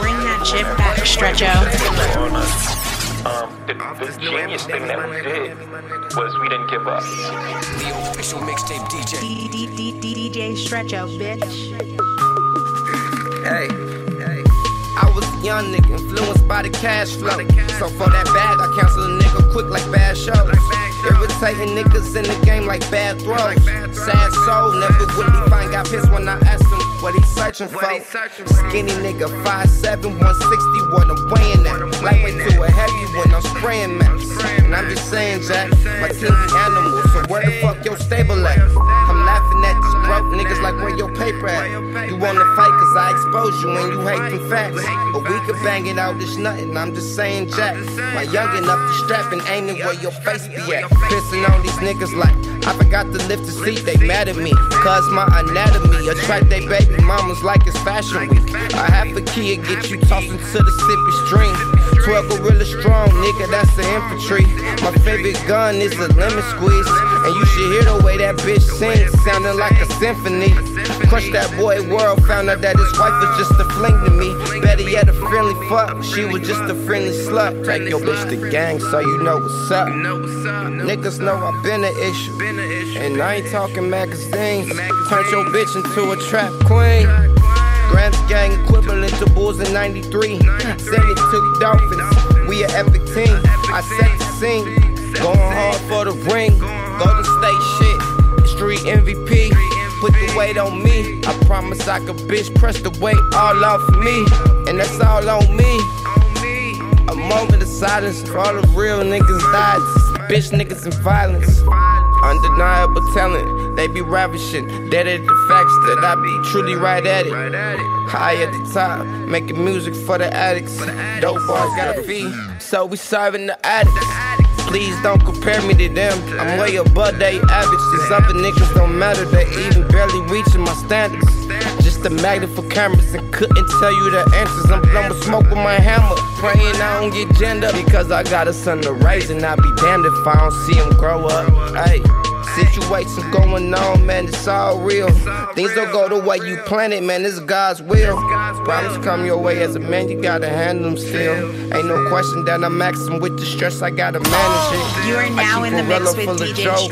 Bring that shit back, Stretcho. Um, the, the genius thing that we did was we didn't give up. The official mixtape DJ. DJ Stretcho, bitch. Hey, hey. I was a young nigga influenced by the cash flow. So for that bag, I cancel a nigga quick like bad shows. Irritating niggas in the game like bad throws. Sad soul, never would be fine. Got pissed when I asked him what he searching for. Skinny nigga, 5'7, 160, what I'm weighing at. Lightweight to a heavy when I'm spraying maps. And I'm just saying, Jack, my team be animals. So where the fuck your stable at? I'm laughing at these broke niggas like where your paper at. You wanna fight cause I expose you and you hate the facts. But we could bang it out, this nothing. I'm just saying, Jack. My young enough to strap and aiming where your face be at. Pissing on these niggas like I forgot to lift the seat, they mad at me. Cause my anatomy attract they baby mamas like it's fashion week. I have a kid, get you tossing to the sippy stream. 12 gorilla strong, nigga, that's the infantry. My favorite gun is a lemon squeeze. And you should hear the way that bitch sings, sounding like a symphony. Crush that boy world, found out that his wife was just a fling Better yet, a friendly fuck, she was just a friendly slut. Take your bitch to gang so you know what's up. Niggas know I've been an issue. And I ain't talking magazines. Turn your bitch into a trap queen. Gramz gang equivalent to Bulls in 93. 72 Dolphins, we an epic team. I set the scene. Going hard for the ring. Golden State shit. Street MVP. Put the weight on me. I promise I could bitch press the weight all off me. And that's all on me. A moment of silence for all the real niggas died. Bitch niggas and violence. Undeniable talent, they be ravishing. Dead at the facts that I be truly right at it. High at the top, making music for the addicts. Dope bars gotta fee, so we serving the addicts. Please don't compare me to them. I'm way above they average. These other niggas don't matter, they even barely reaching my standards. Just a magnet for cameras and couldn't tell you the answers. I'm blowing smoke with my hammer. Praying I don't get gender because I got a son to raise and I'll be damned if I don't see him grow up. Hey. Situations going on, man, it's all real. Things don't go the way you plan it, man, it's God's will. Problems come your way as a man, you gotta handle them still. Ain't no question that I'm maxing with the stress, I gotta manage it. You are now in the mix with DJ joke